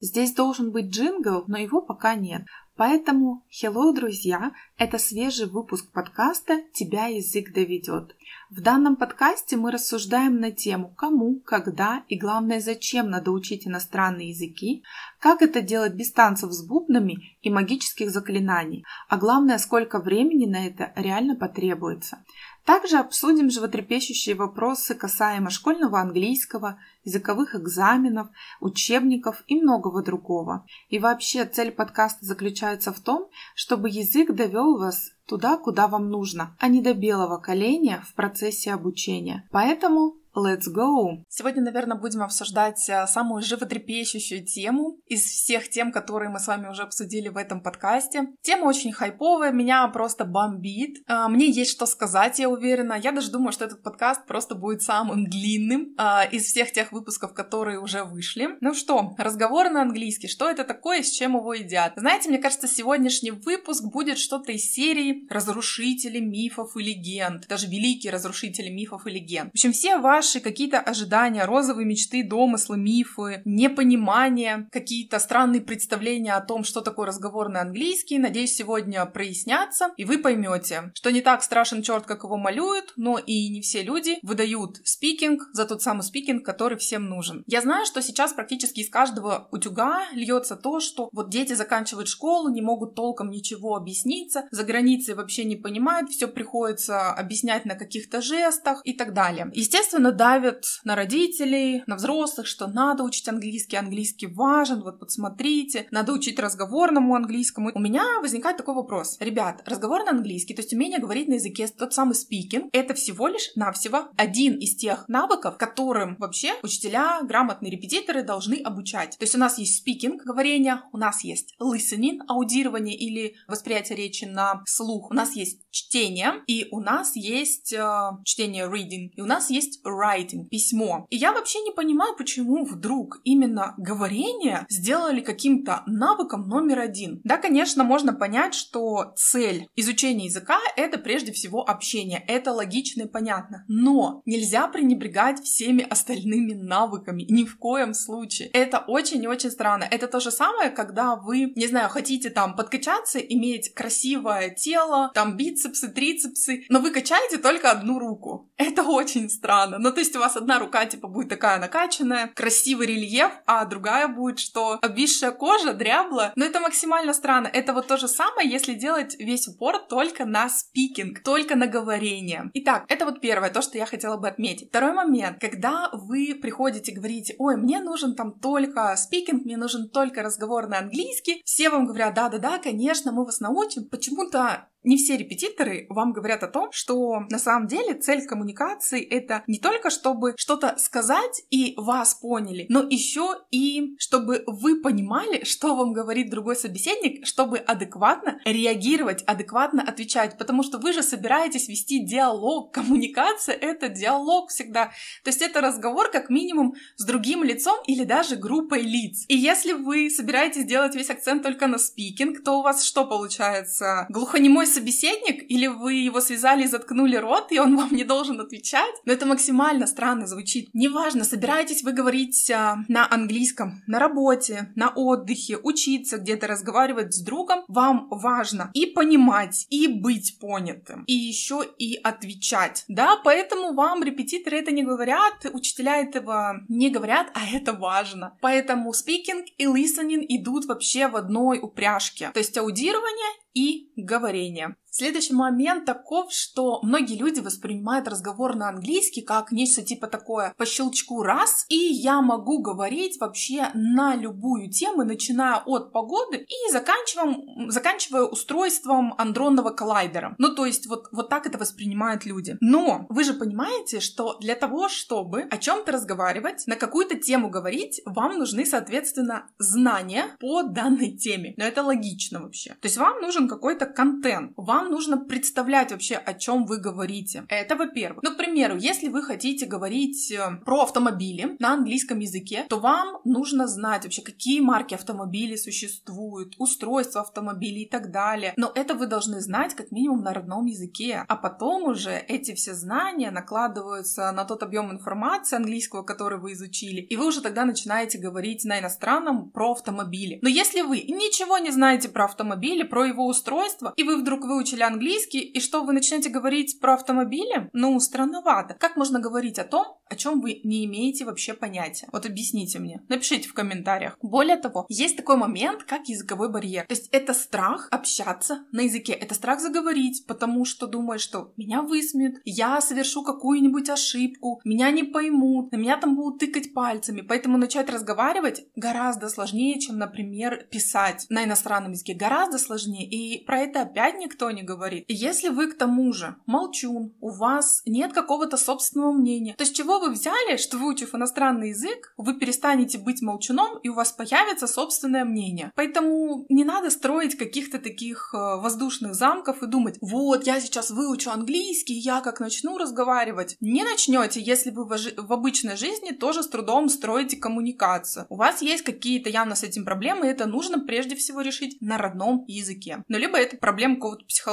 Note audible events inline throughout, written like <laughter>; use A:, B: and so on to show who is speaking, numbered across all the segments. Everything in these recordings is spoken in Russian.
A: Здесь должен быть джингл, но его пока нет. Поэтому, hello, друзья, это свежий выпуск подкаста «Тебя язык доведет». В данном подкасте мы рассуждаем на тему, кому, когда и, главное, зачем надо учить иностранные языки, как это делать без танцев с бубнами и магических заклинаний, а главное, сколько времени на это реально потребуется. Также обсудим животрепещущие вопросы касаемо школьного английского, языковых экзаменов, учебников и многого другого. И вообще цель подкаста заключается в том, чтобы язык довел вас туда, куда вам нужно, а не до белого коленя в процессе обучения. Поэтому Let's go!
B: Сегодня, наверное, будем обсуждать э, самую животрепещущую тему из всех тем, которые мы с вами уже обсудили в этом подкасте. Тема очень хайповая, меня просто бомбит. Э, мне есть что сказать, я уверена. Я даже думаю, что этот подкаст просто будет самым длинным э, из всех тех выпусков, которые уже вышли. Ну что, разговор на английский. Что это такое, с чем его едят? Знаете, мне кажется, сегодняшний выпуск будет что-то из серии разрушители мифов и легенд. Даже великие разрушители мифов и легенд. В общем, все ваши ваши какие-то ожидания, розовые мечты, домыслы, мифы, непонимание, какие-то странные представления о том, что такое разговорный английский, надеюсь, сегодня прояснятся, и вы поймете, что не так страшен черт, как его малюют, но и не все люди выдают спикинг за тот самый спикинг, который всем нужен. Я знаю, что сейчас практически из каждого утюга льется то, что вот дети заканчивают школу, не могут толком ничего объясниться, за границей вообще не понимают, все приходится объяснять на каких-то жестах и так далее. Естественно, постоянно давят на родителей, на взрослых, что надо учить английский, английский важен, вот подсмотрите, надо учить разговорному английскому. У меня возникает такой вопрос. Ребят, разговорный английский, то есть умение говорить на языке, тот самый speaking, это всего лишь навсего один из тех навыков, которым вообще учителя, грамотные репетиторы должны обучать. То есть у нас есть speaking, говорение, у нас есть listening, аудирование или восприятие речи на слух, у нас есть чтение, и у нас есть э, чтение reading, и у нас есть writing, письмо. И я вообще не понимаю, почему вдруг именно говорение сделали каким-то навыком номер один. Да, конечно, можно понять, что цель изучения языка — это прежде всего общение. Это логично и понятно. Но нельзя пренебрегать всеми остальными навыками. Ни в коем случае. Это очень и очень странно. Это то же самое, когда вы, не знаю, хотите там подкачаться, иметь красивое тело, там бицепсы, трицепсы, но вы качаете только одну руку. Это очень странно. Ну, то есть у вас одна рука, типа, будет такая накачанная, красивый рельеф, а другая будет, что обвисшая кожа, дрябла. Но это максимально странно. Это вот то же самое, если делать весь упор только на спикинг, только на говорение. Итак, это вот первое, то, что я хотела бы отметить. Второй момент, когда вы приходите и говорите, ой, мне нужен там только спикинг, мне нужен только разговор на английский, все вам говорят, да-да-да, конечно, мы вас научим. Почему-то не все репетиторы вам говорят о том, что на самом деле цель коммуникации это не только чтобы что-то сказать и вас поняли, но еще и чтобы вы понимали, <laughs> что вам говорит другой собеседник, чтобы адекватно реагировать, адекватно отвечать, потому что вы же собираетесь вести диалог. Коммуникация это диалог всегда. То есть это разговор как минимум с другим лицом или даже группой лиц. И если вы собираетесь делать весь акцент только на спикинг, то у вас что получается? Глухонемой собеседник, или вы его связали и заткнули рот, и он <laughs> вам не должен отвечать. Но это максимально странно звучит. Неважно, собираетесь вы говорить а, на английском, на работе, на отдыхе, учиться где-то, разговаривать с другом, вам важно и понимать, и быть понятым, и еще и отвечать. Да, поэтому вам репетиторы это не говорят, учителя этого не говорят, а это важно. Поэтому speaking и listening идут вообще в одной упряжке. То есть аудирование и говорение. Следующий момент таков, что многие люди воспринимают разговор на английский как нечто типа такое по щелчку раз, и я могу говорить вообще на любую тему, начиная от погоды и заканчивая, заканчивая устройством андронного коллайдера. Ну, то есть вот, вот так это воспринимают люди. Но вы же понимаете, что для того, чтобы о чем-то разговаривать, на какую-то тему говорить, вам нужны, соответственно, знания по данной теме. Но это логично вообще. То есть вам нужен какой-то контент. Вам вам нужно представлять вообще, о чем вы говорите. Это во-первых. Ну, к примеру, если вы хотите говорить э, про автомобили на английском языке, то вам нужно знать вообще, какие марки автомобилей существуют, устройства автомобилей и так далее. Но это вы должны знать как минимум на родном языке. А потом уже эти все знания накладываются на тот объем информации английского, который вы изучили, и вы уже тогда начинаете говорить на иностранном про автомобили. Но если вы ничего не знаете про автомобили, про его устройство, и вы вдруг выучили английский, и что вы начнете говорить про автомобили? Ну, странновато. Как можно говорить о том, о чем вы не имеете вообще понятия? Вот объясните мне. Напишите в комментариях. Более того, есть такой момент, как языковой барьер. То есть это страх общаться на языке, это страх заговорить, потому что думаешь, что меня высмеют, я совершу какую-нибудь ошибку, меня не поймут, на меня там будут тыкать пальцами. Поэтому начать разговаривать гораздо сложнее, чем, например, писать на иностранном языке. Гораздо сложнее. И про это опять никто не говорит. И если вы к тому же молчун, у вас нет какого-то собственного мнения, то с чего вы взяли, что выучив иностранный язык, вы перестанете быть молчуном, и у вас появится собственное мнение. Поэтому не надо строить каких-то таких э, воздушных замков и думать, вот, я сейчас выучу английский, я как начну разговаривать. Не начнете, если вы в обычной жизни тоже с трудом строите коммуникацию. У вас есть какие-то явно с этим проблемы, и это нужно прежде всего решить на родном языке. Но либо это проблема какого-то психологического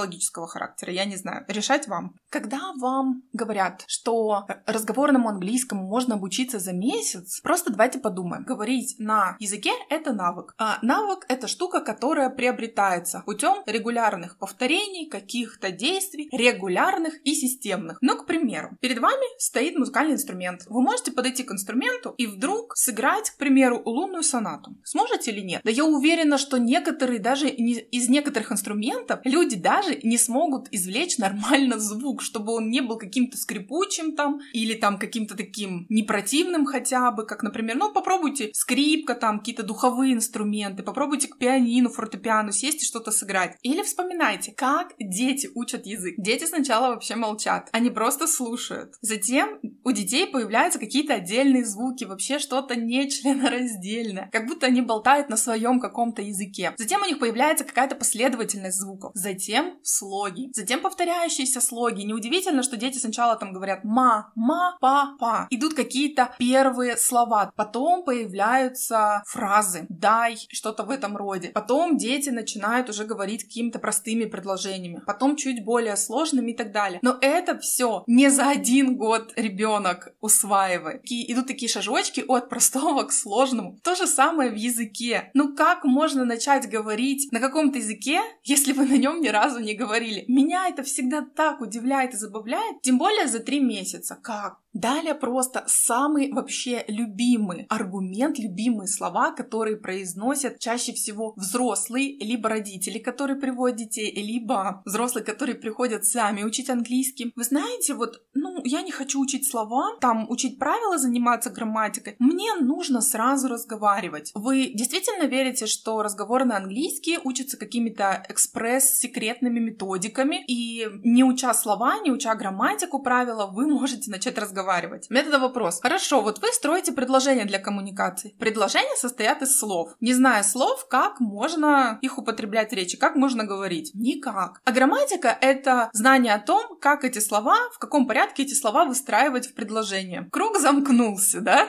B: характера, я не знаю, решать вам. Когда вам говорят, что разговорному английскому можно обучиться за месяц, просто давайте подумаем. Говорить на языке — это навык. А навык — это штука, которая приобретается путем регулярных повторений, каких-то действий, регулярных и системных. Ну, к примеру, перед вами стоит музыкальный инструмент. Вы можете подойти к инструменту и вдруг сыграть, к примеру, лунную сонату. Сможете или нет? Да я уверена, что некоторые, даже из некоторых инструментов, люди даже не смогут извлечь нормально звук, чтобы он не был каким-то скрипучим там, или там каким-то таким непротивным хотя бы, как, например, ну, попробуйте скрипка, там, какие-то духовые инструменты, попробуйте к пианину, фортепиано сесть и что-то сыграть. Или вспоминайте, как дети учат язык. Дети сначала вообще молчат, они просто слушают. Затем у детей появляются какие-то отдельные звуки, вообще что-то нечленораздельное, как будто они болтают на своем каком-то языке. Затем у них появляется какая-то последовательность звуков. Затем слоги. Затем повторяющиеся слоги. Неудивительно, что дети сначала там говорят ма, ма, па, па. Идут какие-то первые слова. Потом появляются фразы дай, что-то в этом роде. Потом дети начинают уже говорить какими-то простыми предложениями. Потом чуть более сложными и так далее. Но это все не за один год ребенок усваивает. И идут такие шажочки от простого к сложному. То же самое в языке. Ну как можно начать говорить на каком-то языке, если вы на нем ни разу не говорили? Меня это всегда так удивляет и забавляет, тем более за три месяца. Как? Далее просто самый вообще любимый аргумент, любимые слова, которые произносят чаще всего взрослые, либо родители, которые приводят детей, либо взрослые, которые приходят сами учить английский. Вы знаете, вот, ну, я не хочу учить слова, там, учить правила, заниматься грамматикой. Мне нужно сразу разговаривать. Вы действительно верите, что разговор на английский учится какими-то экспресс-секретными методиками, и не уча слова, не уча грамматику, правила, вы можете начать разговаривать разговаривать. Метода вопрос. Хорошо, вот вы строите предложения для коммуникации. Предложения состоят из слов. Не зная слов, как можно их употреблять в речи, как можно говорить? Никак. А грамматика — это знание о том, как эти слова, в каком порядке эти слова выстраивать в предложение. Круг замкнулся, да?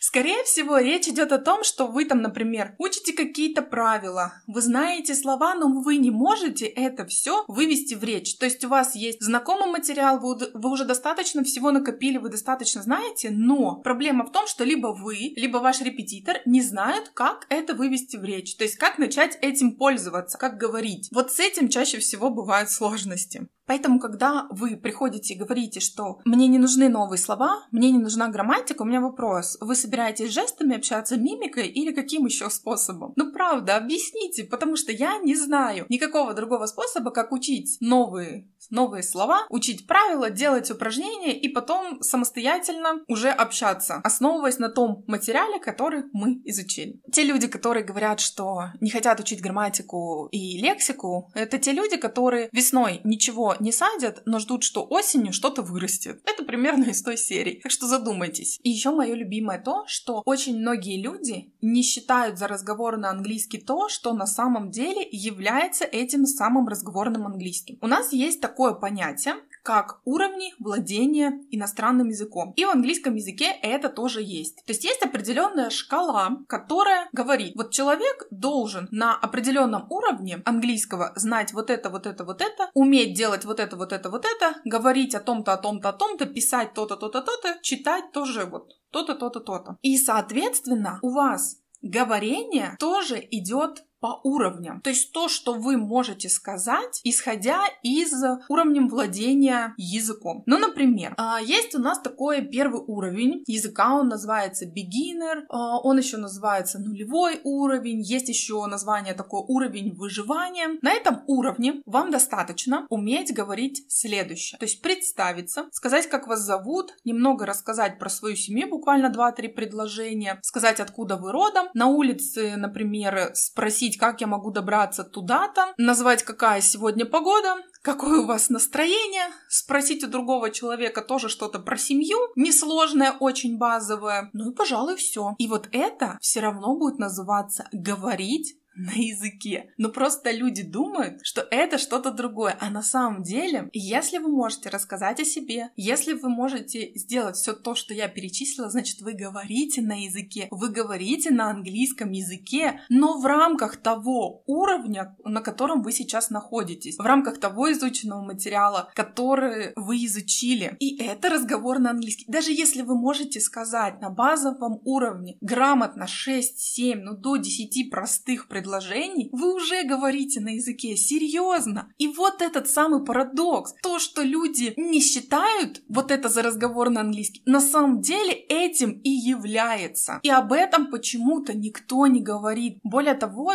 B: Скорее всего, речь идет о том, что вы там, например, учите какие-то правила, вы знаете слова, но вы не можете это все вывести в речь. То есть у вас есть знакомый материал, вы уже достаточно всего накопили, вы достаточно знаете, но проблема в том, что либо вы, либо ваш репетитор не знают, как это вывести в речь, то есть как начать этим пользоваться, как говорить. Вот с этим чаще всего бывают сложности. Поэтому, когда вы приходите и говорите, что мне не нужны новые слова, мне не нужна грамматика, у меня вопрос. Вы собираетесь жестами общаться, мимикой или каким еще способом? Ну, правда, объясните, потому что я не знаю никакого другого способа, как учить новые новые слова, учить правила, делать упражнения и потом самостоятельно уже общаться, основываясь на том материале, который мы изучили. Те люди, которые говорят, что не хотят учить грамматику и лексику, это те люди, которые весной ничего не садят, но ждут, что осенью что-то вырастет. Это примерно из той серии. Так что задумайтесь. И еще мое любимое то, что очень многие люди не считают за разговор на английский то, что на самом деле является этим самым разговорным английским. У нас есть такое понятие, как уровни владения иностранным языком. И в английском языке это тоже есть. То есть есть определенная шкала, которая говорит, вот человек должен на определенном уровне английского знать вот это, вот это, вот это, уметь делать вот это, вот это, вот это, говорить о том-то, о том-то, о том-то, писать то-то, то-то, то-то, читать тоже вот то-то, то-то, то-то. И, соответственно, у вас говорение тоже идет по уровням. То есть то, что вы можете сказать, исходя из уровня владения языком. Ну, например, а, есть у нас такой первый уровень языка, он называется beginner, а, он еще называется нулевой уровень, есть еще название такой уровень выживания. На этом уровне вам достаточно уметь говорить следующее. То есть представиться, сказать, как вас зовут, немного рассказать про свою семью, буквально 2-3 предложения, сказать, откуда вы родом, на улице, например, спросить спросить, как я могу добраться туда-то, назвать, какая сегодня погода, какое у вас настроение, спросить у другого человека тоже что-то про семью, несложное, очень базовое. Ну и, пожалуй, все. И вот это все равно будет называться говорить на языке. Но просто люди думают, что это что-то другое. А на самом деле, если вы можете рассказать о себе, если вы можете сделать все то, что я перечислила, значит, вы говорите на языке, вы говорите на английском языке, но в рамках того уровня, на котором вы сейчас находитесь, в рамках того изученного материала, который вы изучили. И это разговор на английском. Даже если вы можете сказать на базовом уровне грамотно 6, 7, ну до 10 простых предложений, предложений, вы уже говорите на языке серьезно. И вот этот самый парадокс, то, что люди не считают вот это за разговор на английский, на самом деле этим и является. И об этом почему-то никто не говорит. Более того,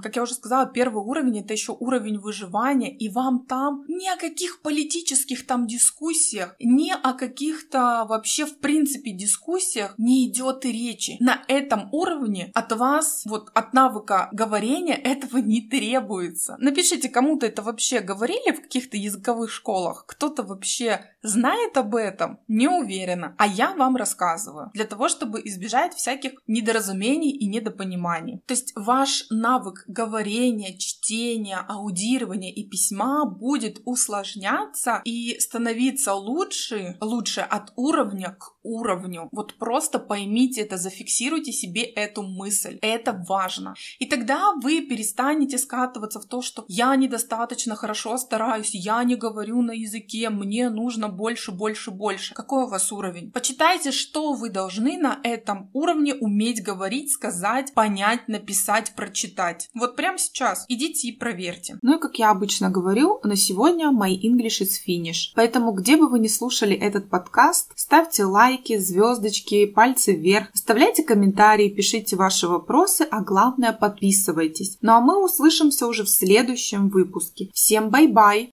B: как я уже сказала, первый уровень это еще уровень выживания, и вам там ни о каких политических там дискуссиях, ни о каких-то вообще в принципе дискуссиях не идет и речи. На этом уровне от вас, вот от навыка говорить говорения этого не требуется. Напишите, кому-то это вообще говорили в каких-то языковых школах? Кто-то вообще знает об этом? Не уверена. А я вам рассказываю. Для того, чтобы избежать всяких недоразумений и недопониманий. То есть ваш навык говорения, чтения, аудирования и письма будет усложняться и становиться лучше, лучше от уровня к уровню. Вот просто поймите это, зафиксируйте себе эту мысль. Это важно. И тогда вы перестанете скатываться в то, что я недостаточно хорошо стараюсь, я не говорю на языке, мне нужно больше, больше, больше. Какой у вас уровень? Почитайте, что вы должны на этом уровне уметь говорить, сказать, понять, написать, прочитать. Вот прямо сейчас идите и проверьте.
A: Ну и как я обычно говорю, на сегодня my English is finish. Поэтому где бы вы ни слушали этот подкаст, ставьте лайки, звездочки, пальцы вверх, оставляйте комментарии, пишите ваши вопросы, а главное подписывайтесь. Ну а мы услышимся уже в следующем выпуске. Всем bye-bye!